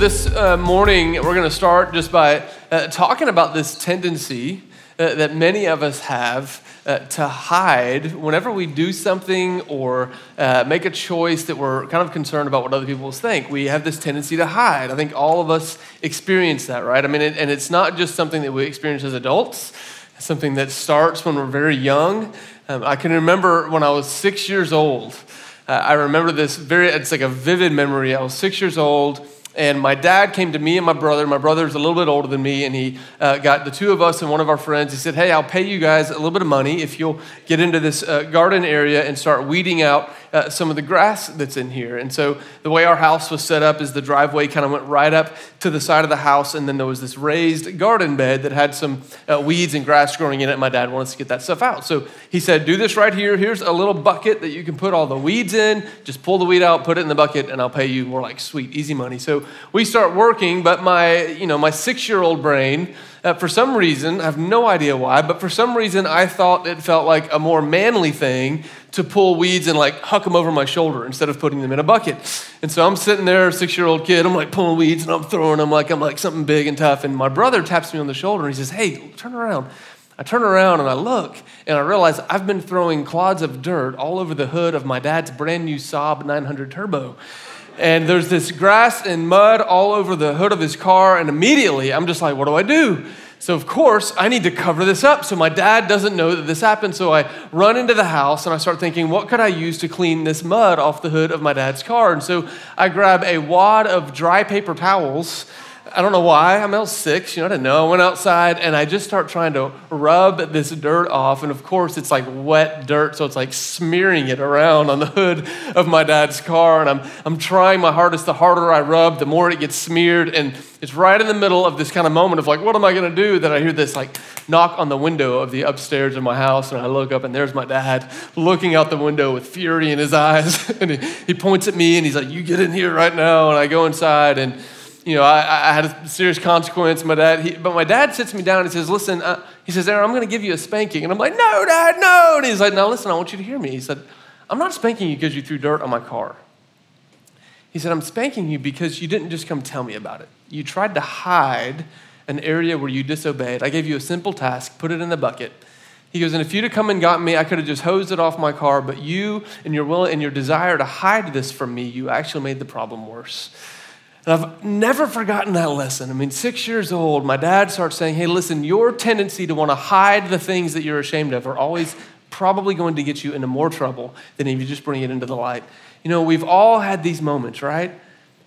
this uh, morning, we're going to start just by uh, talking about this tendency uh, that many of us have uh, to hide whenever we do something or uh, make a choice that we're kind of concerned about what other people think. We have this tendency to hide. I think all of us experience that, right? I mean, it, and it's not just something that we experience as adults, it's something that starts when we're very young. Um, I can remember when I was six years old. Uh, I remember this very, it's like a vivid memory. I was six years old and my dad came to me and my brother. My brother's a little bit older than me, and he uh, got the two of us and one of our friends. He said, Hey, I'll pay you guys a little bit of money if you'll get into this uh, garden area and start weeding out uh, some of the grass that's in here. And so the way our house was set up is the driveway kind of went right up to the side of the house, and then there was this raised garden bed that had some uh, weeds and grass growing in it. My dad wanted to get that stuff out. So he said, Do this right here. Here's a little bucket that you can put all the weeds in. Just pull the weed out, put it in the bucket, and I'll pay you more like sweet, easy money. So we start working, but my, you know, my six year old brain, uh, for some reason, I have no idea why, but for some reason, I thought it felt like a more manly thing to pull weeds and like huck them over my shoulder instead of putting them in a bucket. And so I'm sitting there, six year old kid, I'm like pulling weeds and I'm throwing them like I'm like something big and tough. And my brother taps me on the shoulder and he says, Hey, turn around. I turn around and I look and I realize I've been throwing clods of dirt all over the hood of my dad's brand new Saab 900 Turbo. And there's this grass and mud all over the hood of his car. And immediately I'm just like, what do I do? So, of course, I need to cover this up so my dad doesn't know that this happened. So I run into the house and I start thinking, what could I use to clean this mud off the hood of my dad's car? And so I grab a wad of dry paper towels I don't know why. I'm out six, you know, I didn't know. I went outside and I just start trying to rub this dirt off. And of course, it's like wet dirt, so it's like smearing it around on the hood of my dad's car. And I'm, I'm trying my hardest. The harder I rub, the more it gets smeared. And it's right in the middle of this kind of moment of like, what am I going to do? That I hear this like knock on the window of the upstairs of my house. And I look up and there's my dad looking out the window with fury in his eyes. and he, he points at me and he's like, you get in here right now. And I go inside and you know, I, I, had a serious consequence. My dad, he, but my dad sits me down and says, "Listen," uh, he says, "Aaron, I'm going to give you a spanking." And I'm like, "No, Dad, no." And he's like, "Now listen, I want you to hear me." He said, "I'm not spanking you because you threw dirt on my car." He said, "I'm spanking you because you didn't just come tell me about it. You tried to hide an area where you disobeyed. I gave you a simple task: put it in the bucket." He goes, and if you'd have come and got me, I could have just hosed it off my car. But you and your will and your desire to hide this from me, you actually made the problem worse. And I've never forgotten that lesson. I mean, six years old, my dad starts saying, Hey, listen, your tendency to want to hide the things that you're ashamed of are always probably going to get you into more trouble than if you just bring it into the light. You know, we've all had these moments, right?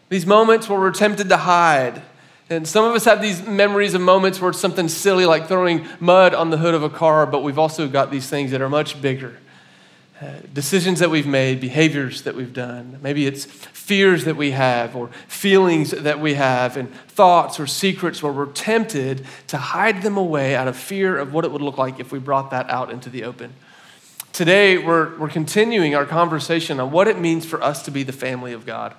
These moments where we're tempted to hide. And some of us have these memories of moments where it's something silly like throwing mud on the hood of a car, but we've also got these things that are much bigger. Uh, decisions that we've made, behaviors that we've done. Maybe it's fears that we have, or feelings that we have, and thoughts or secrets where we're tempted to hide them away out of fear of what it would look like if we brought that out into the open. Today, we're, we're continuing our conversation on what it means for us to be the family of God.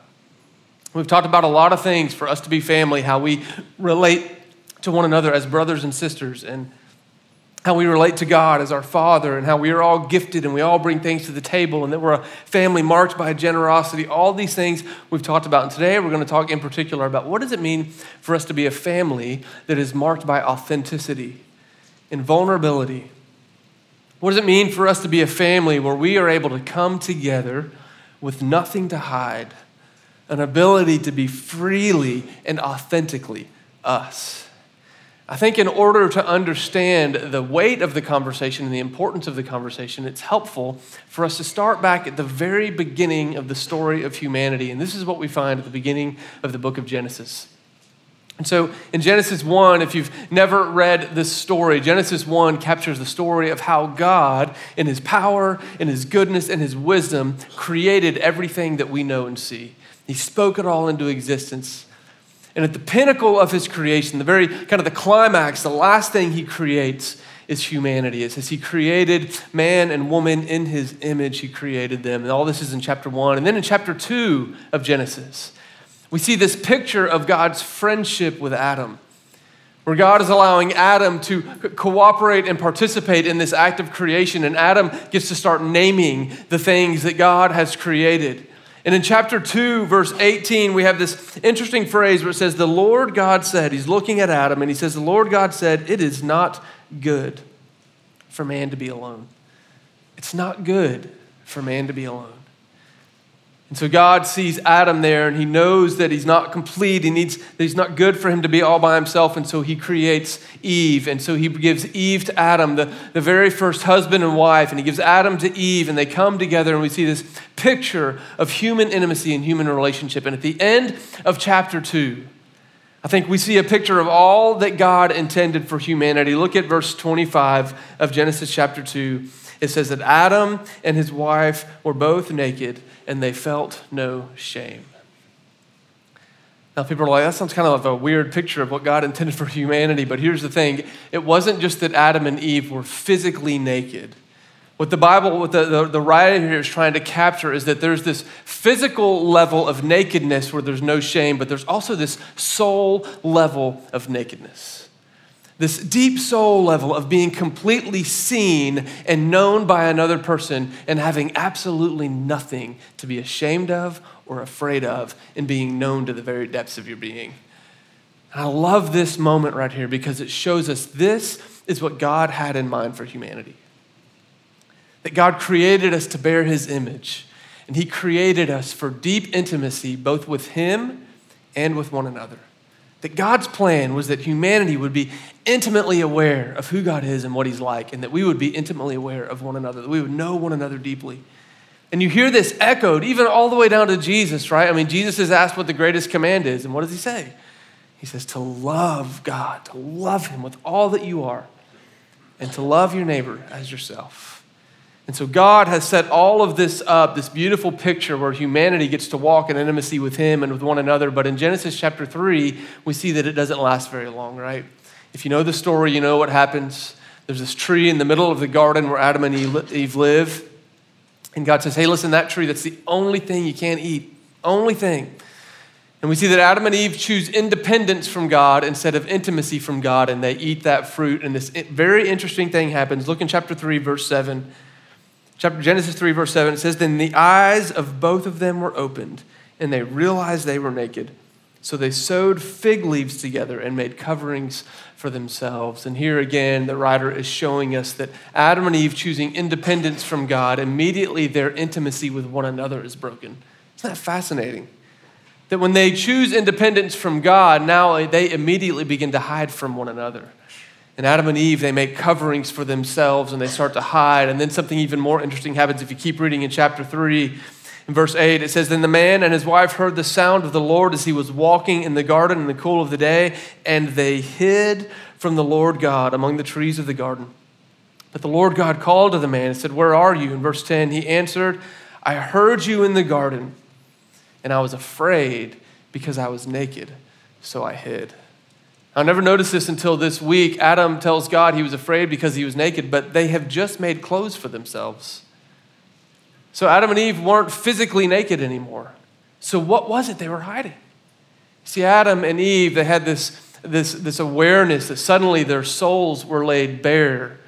We've talked about a lot of things for us to be family, how we relate to one another as brothers and sisters, and how we relate to God as our Father, and how we are all gifted and we all bring things to the table, and that we're a family marked by generosity. All these things we've talked about. And today we're going to talk in particular about what does it mean for us to be a family that is marked by authenticity and vulnerability. What does it mean for us to be a family where we are able to come together with nothing to hide, an ability to be freely and authentically us? I think in order to understand the weight of the conversation and the importance of the conversation, it's helpful for us to start back at the very beginning of the story of humanity. And this is what we find at the beginning of the book of Genesis. And so in Genesis 1, if you've never read this story, Genesis 1 captures the story of how God, in his power, in his goodness, and his wisdom, created everything that we know and see. He spoke it all into existence. And at the pinnacle of his creation, the very kind of the climax, the last thing he creates is humanity. It says he created man and woman in his image, he created them. And all this is in chapter one. And then in chapter two of Genesis, we see this picture of God's friendship with Adam, where God is allowing Adam to cooperate and participate in this act of creation. And Adam gets to start naming the things that God has created. And in chapter 2, verse 18, we have this interesting phrase where it says, The Lord God said, He's looking at Adam, and He says, The Lord God said, It is not good for man to be alone. It's not good for man to be alone. And so God sees Adam there and he knows that he's not complete. He needs that he's not good for him to be all by himself. And so he creates Eve. And so he gives Eve to Adam, the, the very first husband and wife. And he gives Adam to Eve, and they come together, and we see this picture of human intimacy and human relationship. And at the end of chapter two, I think we see a picture of all that God intended for humanity. Look at verse 25 of Genesis chapter 2. It says that Adam and his wife were both naked and they felt no shame. Now, people are like, that sounds kind of like a weird picture of what God intended for humanity. But here's the thing it wasn't just that Adam and Eve were physically naked. What the Bible, what the, the, the, writer here is trying to capture is that there's this physical level of nakedness where there's no shame, but there's also this soul level of nakedness this deep soul level of being completely seen and known by another person and having absolutely nothing to be ashamed of or afraid of in being known to the very depths of your being. And I love this moment right here because it shows us this is what God had in mind for humanity. That God created us to bear his image, and he created us for deep intimacy both with him and with one another that God's plan was that humanity would be intimately aware of who God is and what He's like, and that we would be intimately aware of one another, that we would know one another deeply. And you hear this echoed even all the way down to Jesus, right? I mean, Jesus is asked what the greatest command is, and what does He say? He says to love God, to love Him with all that you are, and to love your neighbor as yourself. And so God has set all of this up, this beautiful picture where humanity gets to walk in intimacy with Him and with one another. But in Genesis chapter 3, we see that it doesn't last very long, right? If you know the story, you know what happens. There's this tree in the middle of the garden where Adam and Eve live. And God says, Hey, listen, that tree, that's the only thing you can't eat. Only thing. And we see that Adam and Eve choose independence from God instead of intimacy from God, and they eat that fruit. And this very interesting thing happens. Look in chapter 3, verse 7. Chapter Genesis 3, verse 7, it says, Then the eyes of both of them were opened, and they realized they were naked. So they sewed fig leaves together and made coverings for themselves. And here again, the writer is showing us that Adam and Eve choosing independence from God, immediately their intimacy with one another is broken. Isn't that fascinating? That when they choose independence from God, now they immediately begin to hide from one another. And Adam and Eve, they make coverings for themselves and they start to hide. And then something even more interesting happens if you keep reading in chapter 3. In verse 8, it says, Then the man and his wife heard the sound of the Lord as he was walking in the garden in the cool of the day, and they hid from the Lord God among the trees of the garden. But the Lord God called to the man and said, Where are you? In verse 10, he answered, I heard you in the garden, and I was afraid because I was naked, so I hid. I never noticed this until this week. Adam tells God he was afraid because he was naked, but they have just made clothes for themselves. So Adam and Eve weren't physically naked anymore. So what was it they were hiding? See, Adam and Eve, they had this, this, this awareness that suddenly their souls were laid bare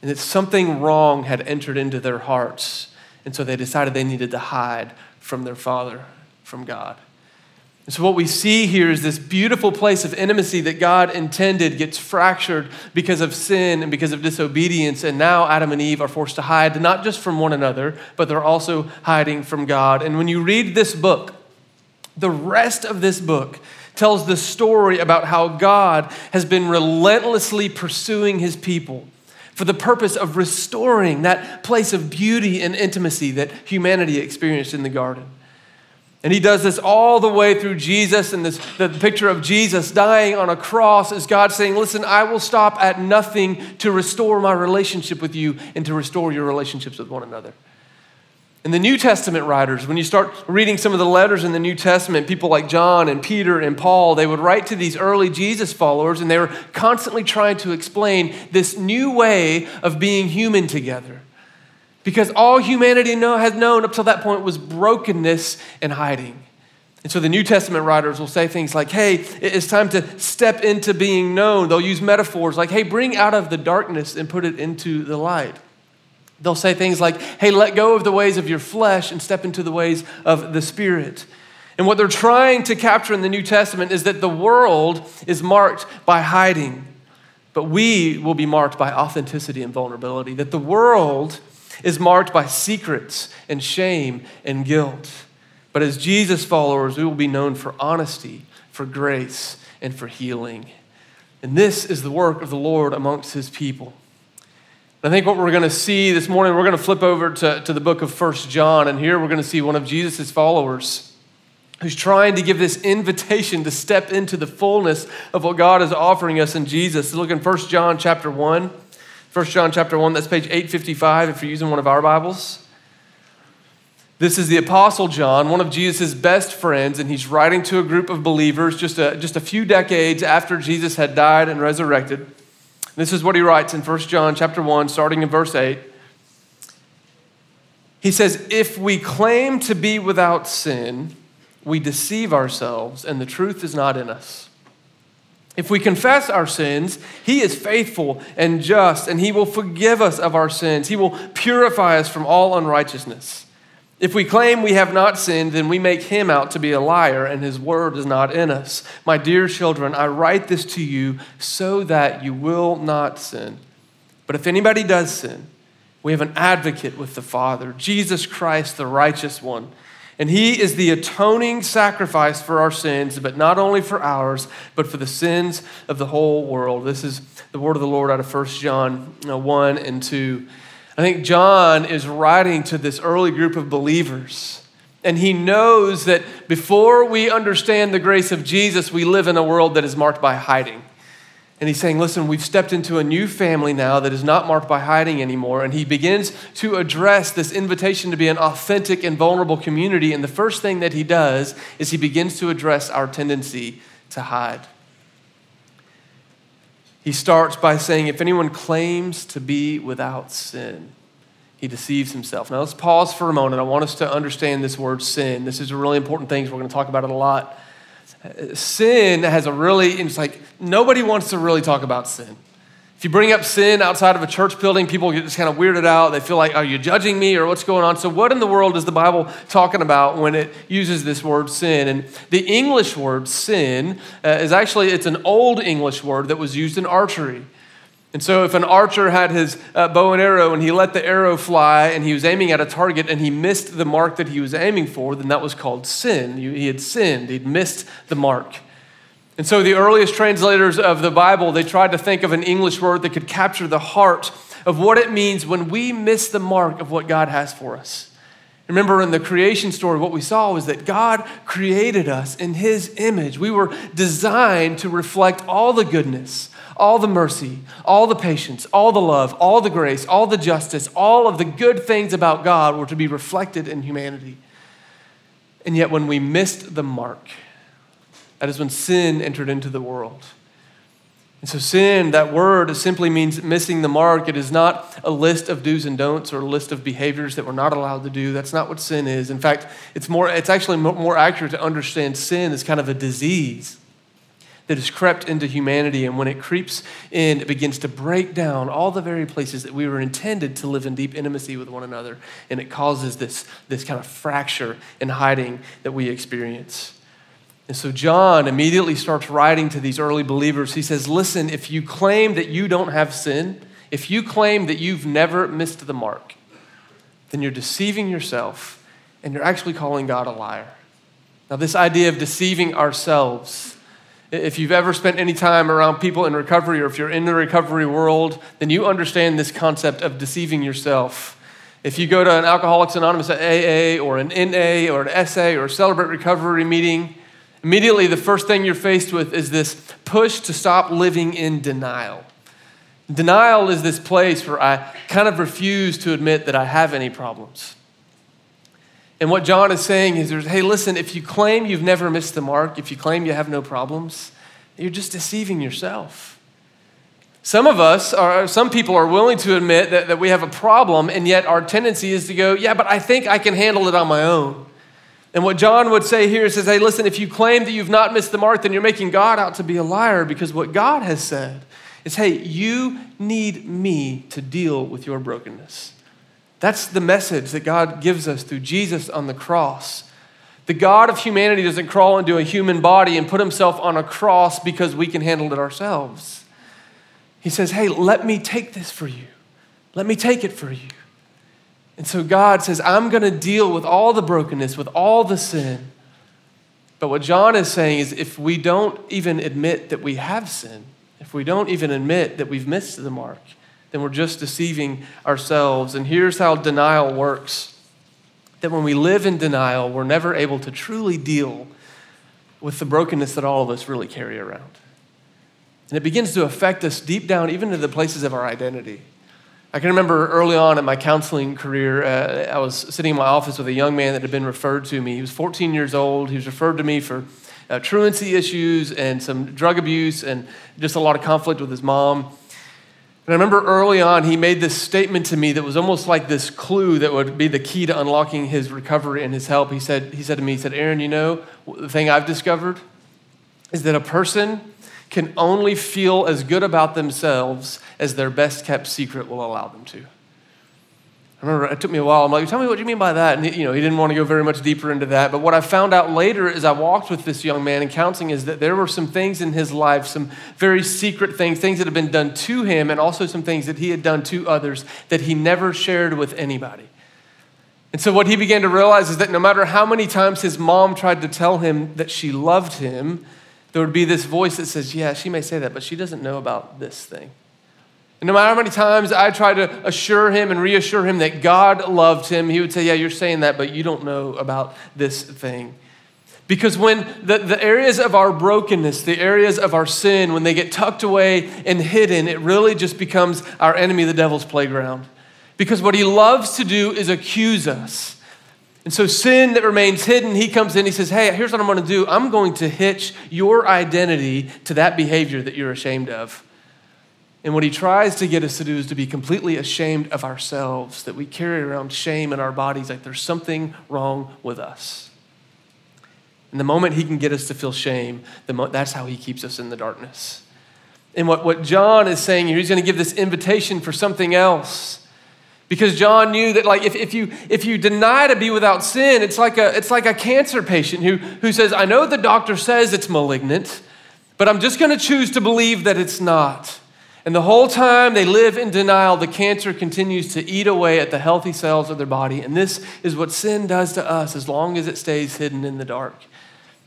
and that something wrong had entered into their hearts. And so they decided they needed to hide from their father, from God. And so, what we see here is this beautiful place of intimacy that God intended gets fractured because of sin and because of disobedience. And now Adam and Eve are forced to hide, not just from one another, but they're also hiding from God. And when you read this book, the rest of this book tells the story about how God has been relentlessly pursuing his people for the purpose of restoring that place of beauty and intimacy that humanity experienced in the garden. And he does this all the way through Jesus and this the picture of Jesus dying on a cross is God saying, "Listen, I will stop at nothing to restore my relationship with you and to restore your relationships with one another." And the New Testament writers, when you start reading some of the letters in the New Testament, people like John and Peter and Paul, they would write to these early Jesus followers and they were constantly trying to explain this new way of being human together. Because all humanity know, has known up till that point was brokenness and hiding. And so the New Testament writers will say things like, hey, it's time to step into being known. They'll use metaphors like, hey, bring out of the darkness and put it into the light. They'll say things like, hey, let go of the ways of your flesh and step into the ways of the Spirit. And what they're trying to capture in the New Testament is that the world is marked by hiding, but we will be marked by authenticity and vulnerability. That the world is marked by secrets and shame and guilt. But as Jesus followers, we will be known for honesty, for grace, and for healing. And this is the work of the Lord amongst his people. I think what we're going to see this morning, we're going to flip over to, to the book of First John, and here we're going to see one of Jesus' followers who's trying to give this invitation to step into the fullness of what God is offering us in Jesus. Look in First John chapter 1. 1 John chapter 1, that's page 855 if you're using one of our Bibles. This is the Apostle John, one of Jesus' best friends, and he's writing to a group of believers just a, just a few decades after Jesus had died and resurrected. This is what he writes in 1 John chapter 1, starting in verse 8. He says, If we claim to be without sin, we deceive ourselves, and the truth is not in us. If we confess our sins, He is faithful and just, and He will forgive us of our sins. He will purify us from all unrighteousness. If we claim we have not sinned, then we make him out to be a liar, and his word is not in us. My dear children, I write this to you so that you will not sin. But if anybody does sin, we have an advocate with the Father, Jesus Christ, the righteous one. And he is the atoning sacrifice for our sins, but not only for ours, but for the sins of the whole world. This is the word of the Lord out of 1 John uh, 1 and 2. I think John is writing to this early group of believers. And he knows that before we understand the grace of Jesus, we live in a world that is marked by hiding. And he's saying, listen, we've stepped into a new family now that is not marked by hiding anymore. And he begins to address this invitation to be an authentic and vulnerable community. And the first thing that he does is he begins to address our tendency to hide. He starts by saying, If anyone claims to be without sin, he deceives himself. Now let's pause for a moment. I want us to understand this word sin. This is a really important thing. We're going to talk about it a lot. Sin has a really, it's like nobody wants to really talk about sin. If you bring up sin outside of a church building, people get just kind of weirded out. They feel like, are you judging me or what's going on? So, what in the world is the Bible talking about when it uses this word sin? And the English word sin uh, is actually, it's an old English word that was used in archery. And so, if an archer had his uh, bow and arrow and he let the arrow fly and he was aiming at a target and he missed the mark that he was aiming for, then that was called sin. He had sinned, he'd missed the mark. And so the earliest translators of the Bible, they tried to think of an English word that could capture the heart of what it means when we miss the mark of what God has for us. Remember in the creation story, what we saw was that God created us in His image. We were designed to reflect all the goodness, all the mercy, all the patience, all the love, all the grace, all the justice, all of the good things about God were to be reflected in humanity. And yet, when we missed the mark, that is when sin entered into the world. And so, sin, that word, simply means missing the mark. It is not a list of do's and don'ts or a list of behaviors that we're not allowed to do. That's not what sin is. In fact, it's, more, it's actually more accurate to understand sin as kind of a disease that has crept into humanity. And when it creeps in, it begins to break down all the very places that we were intended to live in deep intimacy with one another. And it causes this, this kind of fracture and hiding that we experience. And so John immediately starts writing to these early believers. He says, Listen, if you claim that you don't have sin, if you claim that you've never missed the mark, then you're deceiving yourself and you're actually calling God a liar. Now, this idea of deceiving ourselves, if you've ever spent any time around people in recovery or if you're in the recovery world, then you understand this concept of deceiving yourself. If you go to an Alcoholics Anonymous AA or an NA or an SA or a Celebrate Recovery meeting, Immediately, the first thing you're faced with is this push to stop living in denial. Denial is this place where I kind of refuse to admit that I have any problems. And what John is saying is, hey, listen, if you claim you've never missed the mark, if you claim you have no problems, you're just deceiving yourself. Some of us, are, some people are willing to admit that, that we have a problem, and yet our tendency is to go, yeah, but I think I can handle it on my own. And what John would say here is, says, hey, listen, if you claim that you've not missed the mark, then you're making God out to be a liar because what God has said is, hey, you need me to deal with your brokenness. That's the message that God gives us through Jesus on the cross. The God of humanity doesn't crawl into a human body and put himself on a cross because we can handle it ourselves. He says, Hey, let me take this for you. Let me take it for you. And so God says, I'm going to deal with all the brokenness, with all the sin. But what John is saying is if we don't even admit that we have sin, if we don't even admit that we've missed the mark, then we're just deceiving ourselves. And here's how denial works that when we live in denial, we're never able to truly deal with the brokenness that all of us really carry around. And it begins to affect us deep down, even to the places of our identity. I can remember early on in my counseling career, uh, I was sitting in my office with a young man that had been referred to me. He was 14 years old. He was referred to me for uh, truancy issues and some drug abuse and just a lot of conflict with his mom. And I remember early on, he made this statement to me that was almost like this clue that would be the key to unlocking his recovery and his help. He said, he said to me, he said, Aaron, you know, the thing I've discovered is that a person can only feel as good about themselves as their best kept secret will allow them to. I remember it took me a while. I'm like, tell me what you mean by that. And he, you know, he didn't want to go very much deeper into that. But what I found out later as I walked with this young man in counseling is that there were some things in his life, some very secret things, things that had been done to him, and also some things that he had done to others that he never shared with anybody. And so what he began to realize is that no matter how many times his mom tried to tell him that she loved him, there would be this voice that says, Yeah, she may say that, but she doesn't know about this thing. And no matter how many times I tried to assure him and reassure him that God loved him, he would say, Yeah, you're saying that, but you don't know about this thing. Because when the, the areas of our brokenness, the areas of our sin, when they get tucked away and hidden, it really just becomes our enemy, the devil's playground. Because what he loves to do is accuse us. And so, sin that remains hidden, he comes in, he says, Hey, here's what I'm going to do. I'm going to hitch your identity to that behavior that you're ashamed of. And what he tries to get us to do is to be completely ashamed of ourselves, that we carry around shame in our bodies, like there's something wrong with us. And the moment he can get us to feel shame, that's how he keeps us in the darkness. And what, what John is saying here, he's going to give this invitation for something else. Because John knew that like if, if, you, if you deny to be without sin, it's like, a, it's like a cancer patient who, who says, I know the doctor says it's malignant, but I'm just going to choose to believe that it's not. And the whole time they live in denial, the cancer continues to eat away at the healthy cells of their body. And this is what sin does to us as long as it stays hidden in the dark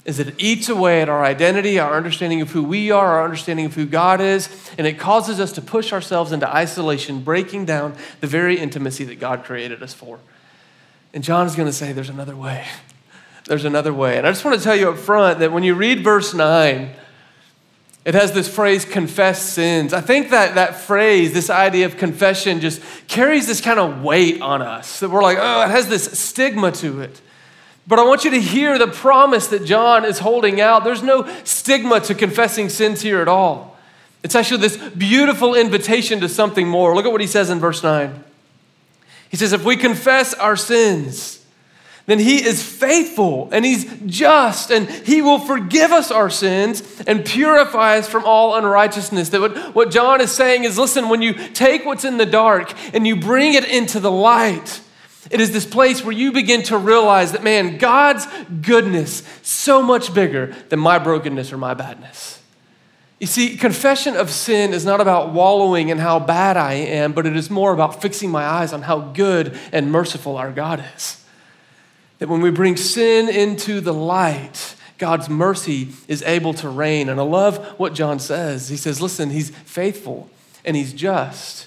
is it eats away at our identity, our understanding of who we are, our understanding of who God is, and it causes us to push ourselves into isolation, breaking down the very intimacy that God created us for. And John is going to say, There's another way. There's another way. And I just want to tell you up front that when you read verse 9, it has this phrase, confess sins. I think that that phrase, this idea of confession, just carries this kind of weight on us. That we're like, oh, it has this stigma to it. But I want you to hear the promise that John is holding out. There's no stigma to confessing sins here at all. It's actually this beautiful invitation to something more. Look at what he says in verse 9. He says, If we confess our sins, then he is faithful and he's just and he will forgive us our sins and purify us from all unrighteousness. That what, what John is saying is listen, when you take what's in the dark and you bring it into the light, it is this place where you begin to realize that, man, God's goodness is so much bigger than my brokenness or my badness. You see, confession of sin is not about wallowing in how bad I am, but it is more about fixing my eyes on how good and merciful our God is. That when we bring sin into the light, God's mercy is able to reign. And I love what John says. He says, listen, he's faithful and he's just.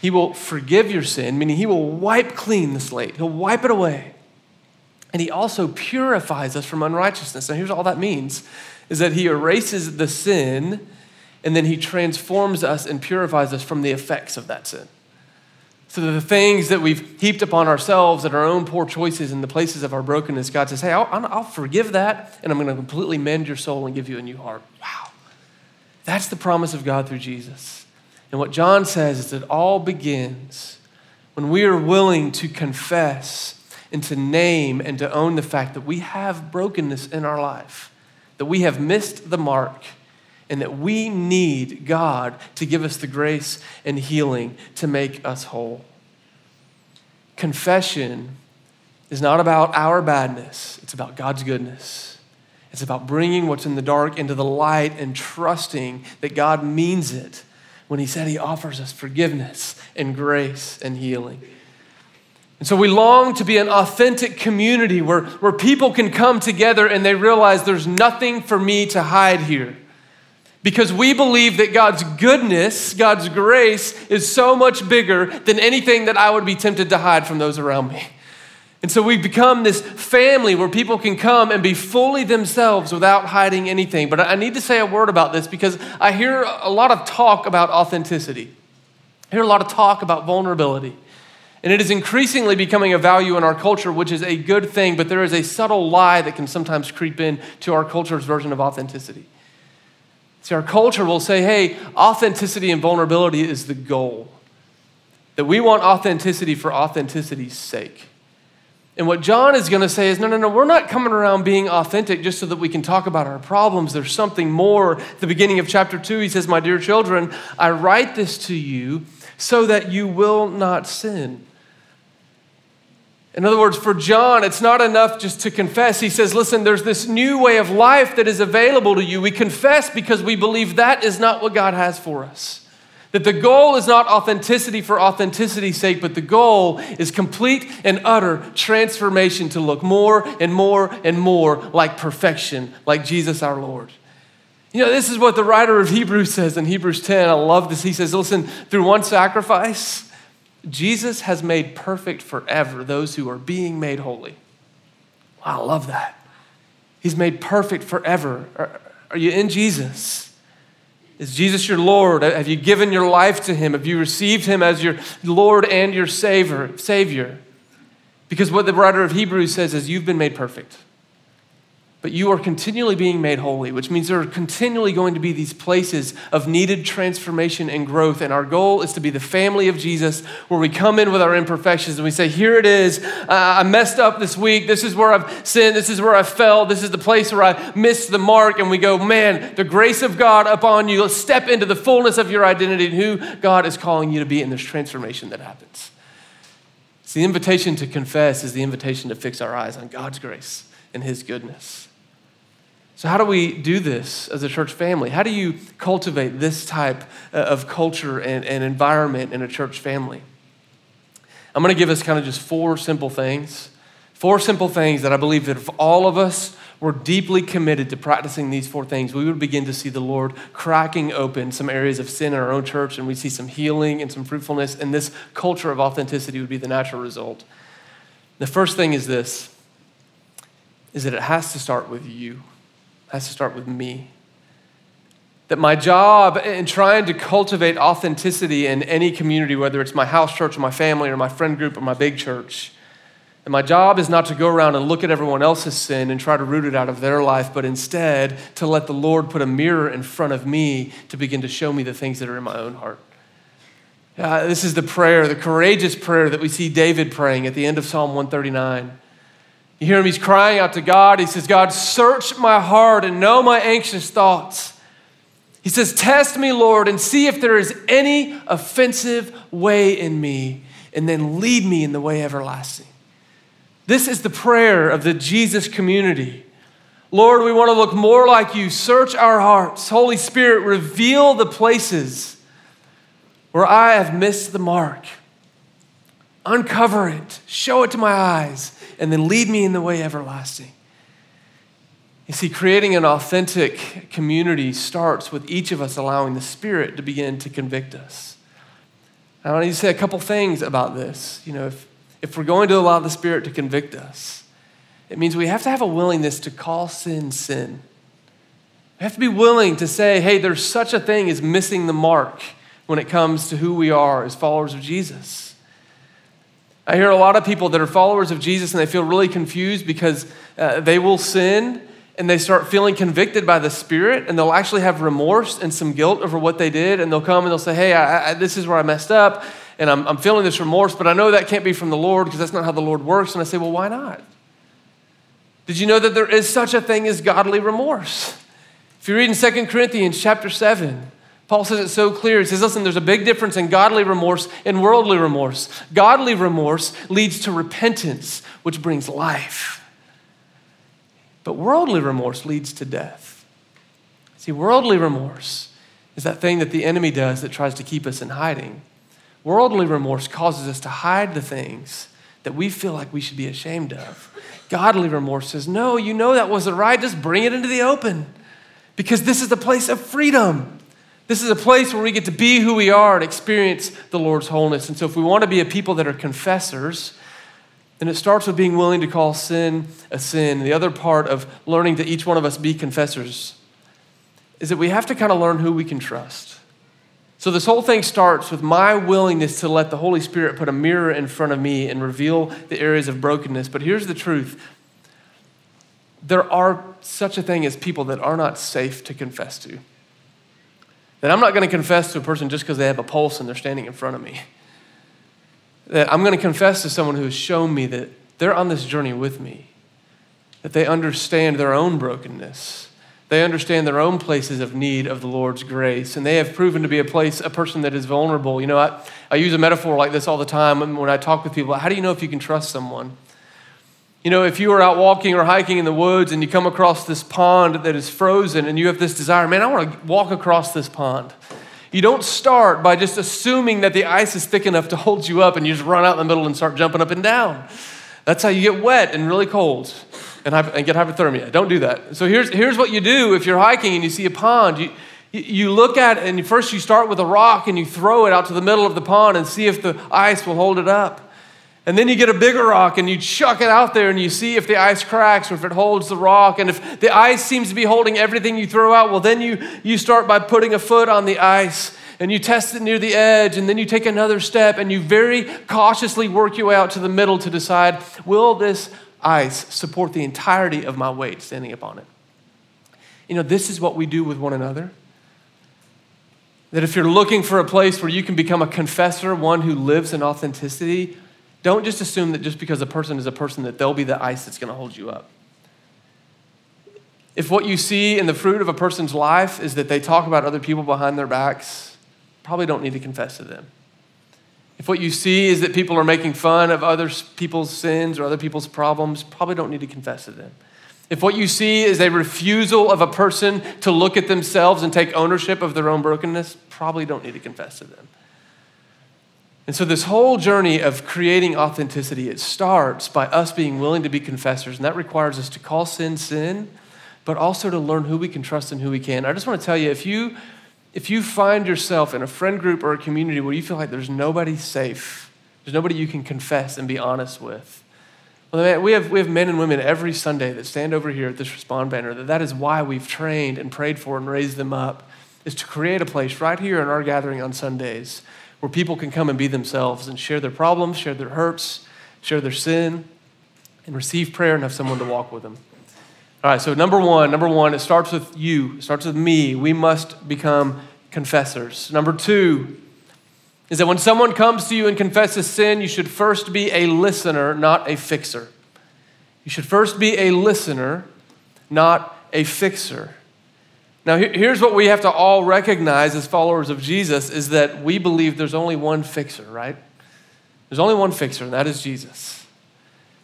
He will forgive your sin, meaning He will wipe clean the slate, He'll wipe it away. And He also purifies us from unrighteousness. Now, here's all that means is that He erases the sin and then He transforms us and purifies us from the effects of that sin. So the things that we've heaped upon ourselves and our own poor choices and the places of our brokenness, God says, hey, I'll, I'll forgive that and I'm going to completely mend your soul and give you a new heart. Wow. That's the promise of God through Jesus. And what John says is that it all begins when we are willing to confess and to name and to own the fact that we have brokenness in our life, that we have missed the mark, and that we need God to give us the grace and healing to make us whole. confession is not about our badness, it's about God's goodness. It's about bringing what's in the dark into the light and trusting that God means it when He said He offers us forgiveness and grace and healing. And so we long to be an authentic community where, where people can come together and they realize there's nothing for me to hide here. Because we believe that God's goodness, God's grace, is so much bigger than anything that I would be tempted to hide from those around me. And so we've become this family where people can come and be fully themselves without hiding anything. But I need to say a word about this because I hear a lot of talk about authenticity, I hear a lot of talk about vulnerability. And it is increasingly becoming a value in our culture, which is a good thing, but there is a subtle lie that can sometimes creep in to our culture's version of authenticity. See, our culture will say, hey, authenticity and vulnerability is the goal. That we want authenticity for authenticity's sake. And what John is going to say is no, no, no, we're not coming around being authentic just so that we can talk about our problems. There's something more. At the beginning of chapter 2, he says, My dear children, I write this to you so that you will not sin. In other words, for John, it's not enough just to confess. He says, Listen, there's this new way of life that is available to you. We confess because we believe that is not what God has for us. That the goal is not authenticity for authenticity's sake, but the goal is complete and utter transformation to look more and more and more like perfection, like Jesus our Lord. You know, this is what the writer of Hebrews says in Hebrews 10. I love this. He says, Listen, through one sacrifice, Jesus has made perfect forever those who are being made holy. Wow, I love that. He's made perfect forever. Are, are, you in Jesus? Is Jesus your Lord? Have you given your life to Him? Have you received Him as your Lord and your Savior? Savior? Because what the writer of Hebrews says is you've been made perfect but you are continually being made holy, which means there are continually going to be these places of needed transformation and growth. And our goal is to be the family of Jesus, where we come in with our imperfections and we say, Here it is. I messed up this week. This is where I've sinned. This is where I fell. This is the place where I missed the mark. And we go, Man, the grace of God upon you. Let's step into the fullness of your identity and who God is calling you to be. And there's transformation that happens. It's the invitation to confess is the invitation to fix our eyes on God's grace and His goodness. So, how do we do this as a church family? How do you cultivate this type uh, of culture and, and environment in a church family? I'm going to give us kind of just four simple things. Four simple things that I believe that if all of us were deeply committed to practicing these four things, we would begin to see the Lord cracking open some areas of sin in our own church, and we see some healing and some fruitfulness, and this culture of authenticity would be the natural result. The first thing is this is that it has to start with you has to start with me. That my job in trying to cultivate authenticity in any community, whether it's my house church or my family or my friend group or my big church, and my job is not to go around and look at everyone else's sin and try to root it out of their life, but instead to let the Lord put a mirror in front of me to begin to show me the things that are in my own heart. Uh, this is the prayer, the courageous prayer that we see David praying at the end of Psalm 139. You hear him, he's crying out to God. He says, God, search my heart and know my anxious thoughts. He says, Test me, Lord, and see if there is any offensive way in me, and then lead me in the way everlasting. This is the prayer of the Jesus community. Lord, we want to look more like you. Search our hearts. Holy Spirit, reveal the places where I have missed the mark. Uncover it, show it to my eyes and then lead me in the way everlasting. You see, creating an authentic community starts with each of us allowing the Spirit to begin to convict us. I want to say a couple things about this. You know, if, if we're going to allow the Spirit to convict us, it means we have to have a willingness to call sin sin. We have to be willing to say, hey, there's such a thing as missing the mark when it comes to who we are as followers of Jesus. I hear a lot of people that are followers of Jesus and they feel really confused because uh, they will sin and they start feeling convicted by the Spirit and they'll actually have remorse and some guilt over what they did. And they'll come and they'll say, Hey, I, I, this is where I messed up and I'm, I'm feeling this remorse, but I know that can't be from the Lord because that's not how the Lord works. And I say, Well, why not? Did you know that there is such a thing as godly remorse? If you read in 2 Corinthians chapter 7, Paul says it so clear. He says, listen, there's a big difference in godly remorse and worldly remorse. Godly remorse leads to repentance, which brings life. But worldly remorse leads to death. See, worldly remorse is that thing that the enemy does that tries to keep us in hiding. Worldly remorse causes us to hide the things that we feel like we should be ashamed of. Godly remorse says, No, you know that wasn't right. Just bring it into the open because this is the place of freedom. This is a place where we get to be who we are and experience the Lord's wholeness. And so, if we want to be a people that are confessors, then it starts with being willing to call sin a sin. The other part of learning to each one of us be confessors is that we have to kind of learn who we can trust. So, this whole thing starts with my willingness to let the Holy Spirit put a mirror in front of me and reveal the areas of brokenness. But here's the truth there are such a thing as people that are not safe to confess to. That I'm not going to confess to a person just because they have a pulse and they're standing in front of me. That I'm going to confess to someone who has shown me that they're on this journey with me, that they understand their own brokenness they understand their own places of need of the Lord's grace, and they have proven to be a place, a person that is vulnerable. You know, I, I use a metaphor like this all the time when I talk with people. How do you know if you can trust someone? You know, if you are out walking or hiking in the woods and you come across this pond that is frozen and you have this desire, man, I want to walk across this pond. You don't start by just assuming that the ice is thick enough to hold you up and you just run out in the middle and start jumping up and down. That's how you get wet and really cold and, and get hypothermia. Don't do that. So here's, here's what you do if you're hiking and you see a pond. You, you look at it and first you start with a rock and you throw it out to the middle of the pond and see if the ice will hold it up. And then you get a bigger rock and you chuck it out there and you see if the ice cracks or if it holds the rock. And if the ice seems to be holding everything you throw out, well, then you, you start by putting a foot on the ice and you test it near the edge and then you take another step and you very cautiously work your way out to the middle to decide will this ice support the entirety of my weight standing upon it. You know, this is what we do with one another. That if you're looking for a place where you can become a confessor, one who lives in authenticity, don't just assume that just because a person is a person that they'll be the ice that's going to hold you up. If what you see in the fruit of a person's life is that they talk about other people behind their backs, probably don't need to confess to them. If what you see is that people are making fun of other people's sins or other people's problems, probably don't need to confess to them. If what you see is a refusal of a person to look at themselves and take ownership of their own brokenness, probably don't need to confess to them. And so, this whole journey of creating authenticity, it starts by us being willing to be confessors. And that requires us to call sin sin, but also to learn who we can trust and who we can. I just want to tell you if you if you find yourself in a friend group or a community where you feel like there's nobody safe, there's nobody you can confess and be honest with, well, man, we have, we have men and women every Sunday that stand over here at this Respond banner, that that is why we've trained and prayed for and raised them up, is to create a place right here in our gathering on Sundays where people can come and be themselves and share their problems, share their hurts, share their sin, and receive prayer and have someone to walk with them. All right, so number one, number one, it starts with you, it starts with me. We must become confessors. Number two is that when someone comes to you and confesses sin, you should first be a listener, not a fixer. You should first be a listener, not a fixer. Now, here's what we have to all recognize as followers of Jesus is that we believe there's only one fixer, right? There's only one fixer, and that is Jesus.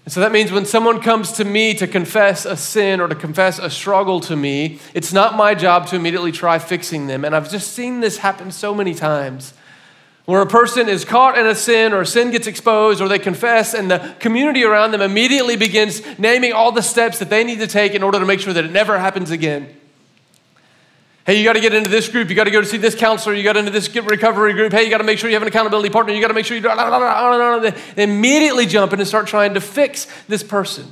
And so that means when someone comes to me to confess a sin or to confess a struggle to me, it's not my job to immediately try fixing them. And I've just seen this happen so many times where a person is caught in a sin or a sin gets exposed or they confess and the community around them immediately begins naming all the steps that they need to take in order to make sure that it never happens again. Hey, you got to get into this group. You got to go to see this counselor. You got into this recovery group. Hey, you got to make sure you have an accountability partner. You got to make sure you. They immediately jump in and start trying to fix this person.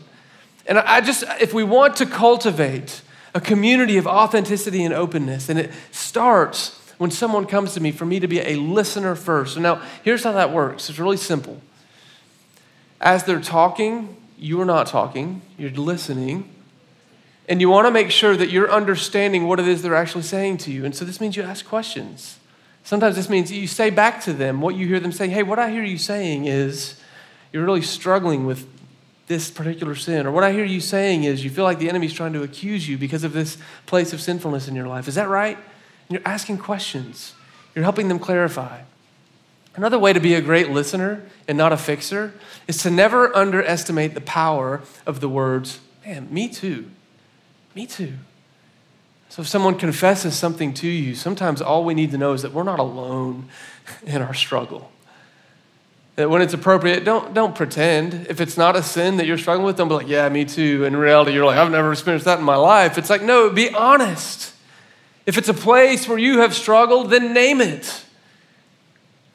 And I just, if we want to cultivate a community of authenticity and openness, and it starts when someone comes to me for me to be a listener first. So now, here's how that works. It's really simple. As they're talking, you're not talking. You're listening and you want to make sure that you're understanding what it is they're actually saying to you. And so this means you ask questions. Sometimes this means you say back to them what you hear them saying. Hey, what I hear you saying is you're really struggling with this particular sin. Or what I hear you saying is you feel like the enemy's trying to accuse you because of this place of sinfulness in your life. Is that right? You're asking questions, you're helping them clarify. Another way to be a great listener and not a fixer is to never underestimate the power of the words, man, me too. Me too. So if someone confesses something to you, sometimes all we need to know is that we're not alone in our struggle. That when it's appropriate, don't, don't pretend. If it's not a sin that you're struggling with, don't be like, yeah, me too. In reality, you're like, I've never experienced that in my life. It's like, no, be honest. If it's a place where you have struggled, then name it.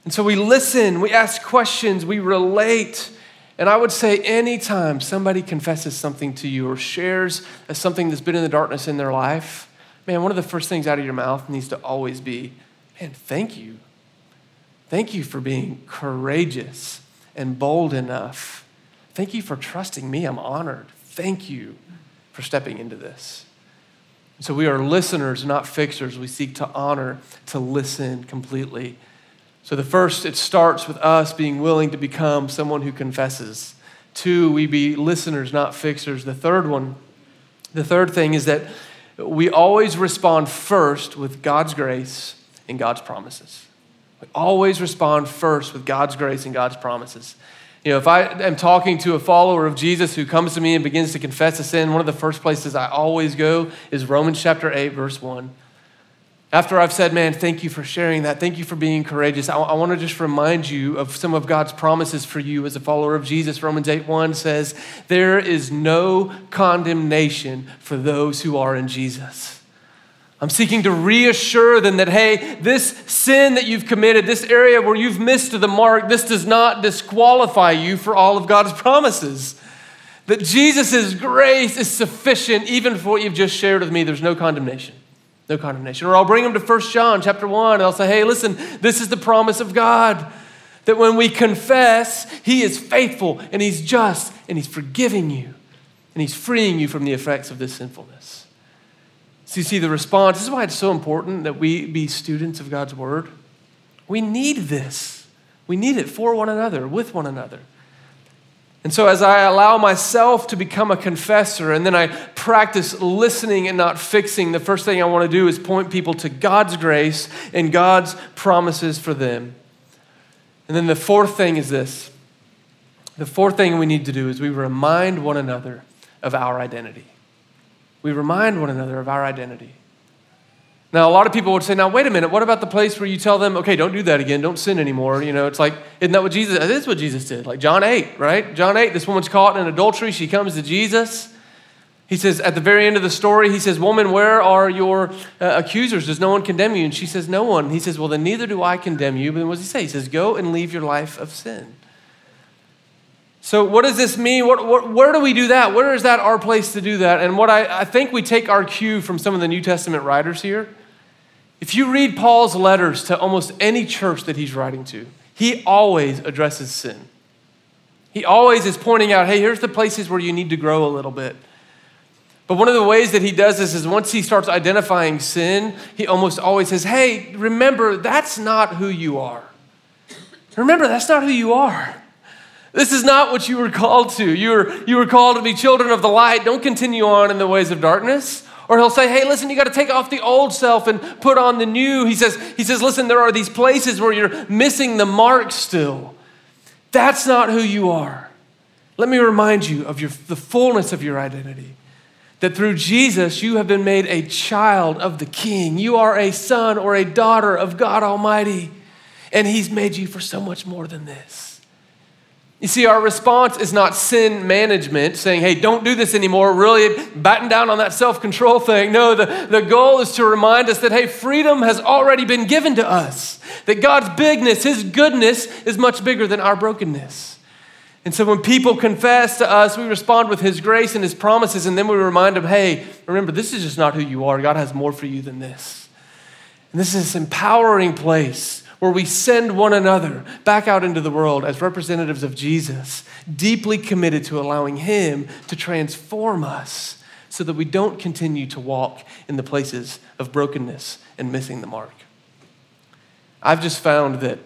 And so we listen, we ask questions, we relate. And I would say, anytime somebody confesses something to you or shares something that's been in the darkness in their life, man, one of the first things out of your mouth needs to always be, man, thank you. Thank you for being courageous and bold enough. Thank you for trusting me. I'm honored. Thank you for stepping into this. So we are listeners, not fixers. We seek to honor, to listen completely. So the first, it starts with us being willing to become someone who confesses. Two, we be listeners, not fixers. The third one, the third thing is that we always respond first with God's grace and God's promises. We always respond first with God's grace and God's promises. You know, if I am talking to a follower of Jesus who comes to me and begins to confess a sin, one of the first places I always go is Romans chapter 8, verse 1. After I've said, man, thank you for sharing that. Thank you for being courageous. I, I want to just remind you of some of God's promises for you as a follower of Jesus. Romans 8 1 says, There is no condemnation for those who are in Jesus. I'm seeking to reassure them that, hey, this sin that you've committed, this area where you've missed the mark, this does not disqualify you for all of God's promises. That Jesus' grace is sufficient even for what you've just shared with me. There's no condemnation. No condemnation. Or I'll bring them to 1 John chapter 1 and I'll say, hey, listen, this is the promise of God. That when we confess, He is faithful and He's just and He's forgiving you and He's freeing you from the effects of this sinfulness. So you see the response. This is why it's so important that we be students of God's word. We need this. We need it for one another, with one another. And so, as I allow myself to become a confessor and then I practice listening and not fixing, the first thing I want to do is point people to God's grace and God's promises for them. And then the fourth thing is this the fourth thing we need to do is we remind one another of our identity we remind one another of our identity. Now, a lot of people would say, now, wait a minute, what about the place where you tell them, okay, don't do that again, don't sin anymore? You know, it's like, isn't that what Jesus, it is what Jesus did. Like John 8, right? John 8, this woman's caught in adultery. She comes to Jesus. He says, at the very end of the story, he says, Woman, where are your uh, accusers? Does no one condemn you? And she says, No one. He says, Well, then neither do I condemn you. But then what does he say? He says, Go and leave your life of sin. So, what does this mean? What, what, where do we do that? Where is that our place to do that? And what I, I think we take our cue from some of the New Testament writers here. If you read Paul's letters to almost any church that he's writing to, he always addresses sin. He always is pointing out, hey, here's the places where you need to grow a little bit. But one of the ways that he does this is once he starts identifying sin, he almost always says, hey, remember, that's not who you are. Remember, that's not who you are. This is not what you were called to. You were, you were called to be children of the light. Don't continue on in the ways of darkness. Or he'll say, hey, listen, you got to take off the old self and put on the new. He says, he says, listen, there are these places where you're missing the mark still. That's not who you are. Let me remind you of your, the fullness of your identity. That through Jesus, you have been made a child of the King. You are a son or a daughter of God Almighty. And He's made you for so much more than this. You see, our response is not sin management, saying, hey, don't do this anymore, really batten down on that self control thing. No, the, the goal is to remind us that, hey, freedom has already been given to us, that God's bigness, His goodness, is much bigger than our brokenness. And so when people confess to us, we respond with His grace and His promises, and then we remind them, hey, remember, this is just not who you are. God has more for you than this. And this is this empowering place where we send one another back out into the world as representatives of Jesus, deeply committed to allowing Him to transform us so that we don't continue to walk in the places of brokenness and missing the mark. I've just found that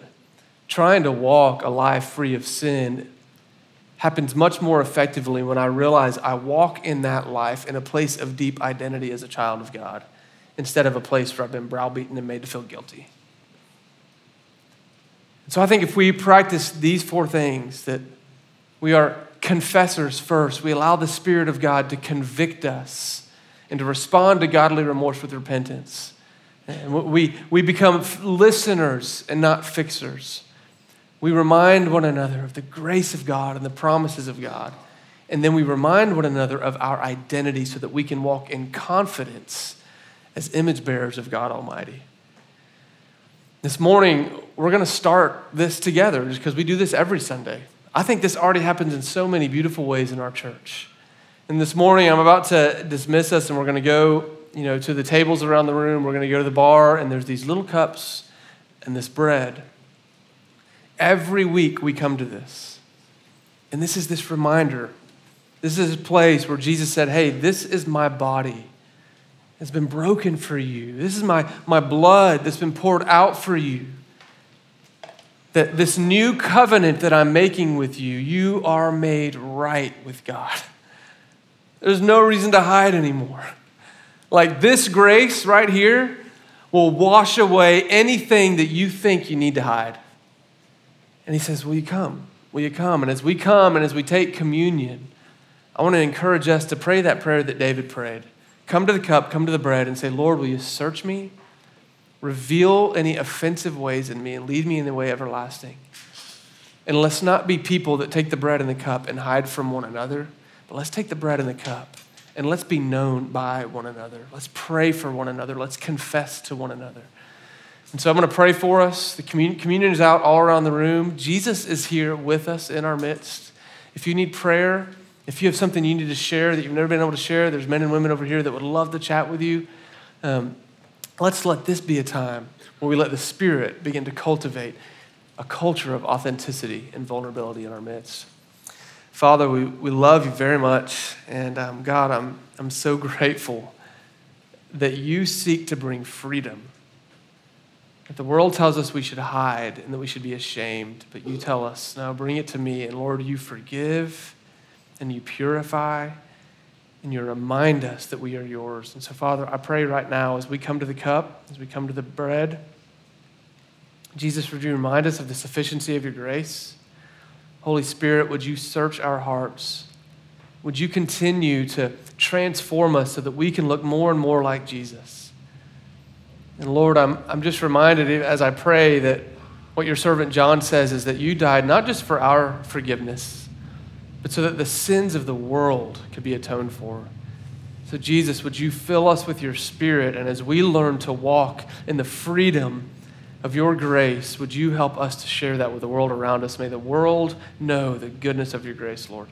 trying to walk a life free of sin happens much more effectively when I realize I walk in that life in a place of deep identity as a child of God instead of a place where I've been browbeaten and made to feel guilty. So I think if we practice these four things, that we are confessors first, we allow the Spirit of God to convict us and to respond to godly remorse with repentance. And we, we become listeners and not fixers. We remind one another of the grace of God and the promises of God. And then we remind one another of our identity so that we can walk in confidence as image bearers of God Almighty. This morning, we're going to start this together just because we do this every Sunday. I think this already happens in so many beautiful ways in our church. And this morning, I'm about to dismiss us, and we're going to go, you know, to the tables around the room. We're going to go to the bar, and there's these little cups and this bread. Every week, we come to this. And this is this reminder. This is a place where Jesus said, Hey, this is my body has been broken for you. This is my, my blood that's been poured out for you. That this new covenant that I'm making with you, you are made right with God. There's no reason to hide anymore. Like this grace right here will wash away anything that you think you need to hide. And he says, Will you come? Will you come? And as we come and as we take communion, I want to encourage us to pray that prayer that David prayed come to the cup, come to the bread, and say, Lord, will you search me? Reveal any offensive ways in me and lead me in the way everlasting. And let's not be people that take the bread and the cup and hide from one another, but let's take the bread and the cup and let's be known by one another. Let's pray for one another. Let's confess to one another. And so I'm going to pray for us. The communion is out all around the room. Jesus is here with us in our midst. If you need prayer, if you have something you need to share that you've never been able to share, there's men and women over here that would love to chat with you. Um, let's let this be a time where we let the Spirit begin to cultivate a culture of authenticity and vulnerability in our midst. Father, we, we love you very much. And um, God, I'm, I'm so grateful that you seek to bring freedom. That the world tells us we should hide and that we should be ashamed, but you tell us, now bring it to me. And Lord, you forgive and you purify and you remind us that we are yours. And so, Father, I pray right now as we come to the cup, as we come to the bread, Jesus, would you remind us of the sufficiency of your grace? Holy Spirit, would you search our hearts? Would you continue to transform us so that we can look more and more like Jesus? And Lord, I'm, I'm just reminded as I pray that what your servant John says is that you died not just for our forgiveness, but so that the sins of the world could be atoned for. So, Jesus, would you fill us with your spirit? And as we learn to walk in the freedom of your grace, would you help us to share that with the world around us? May the world know the goodness of your grace, Lord.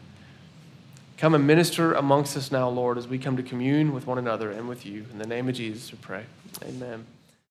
Come and minister amongst us now, Lord, as we come to commune with one another and with you. In the name of Jesus, we pray. Amen.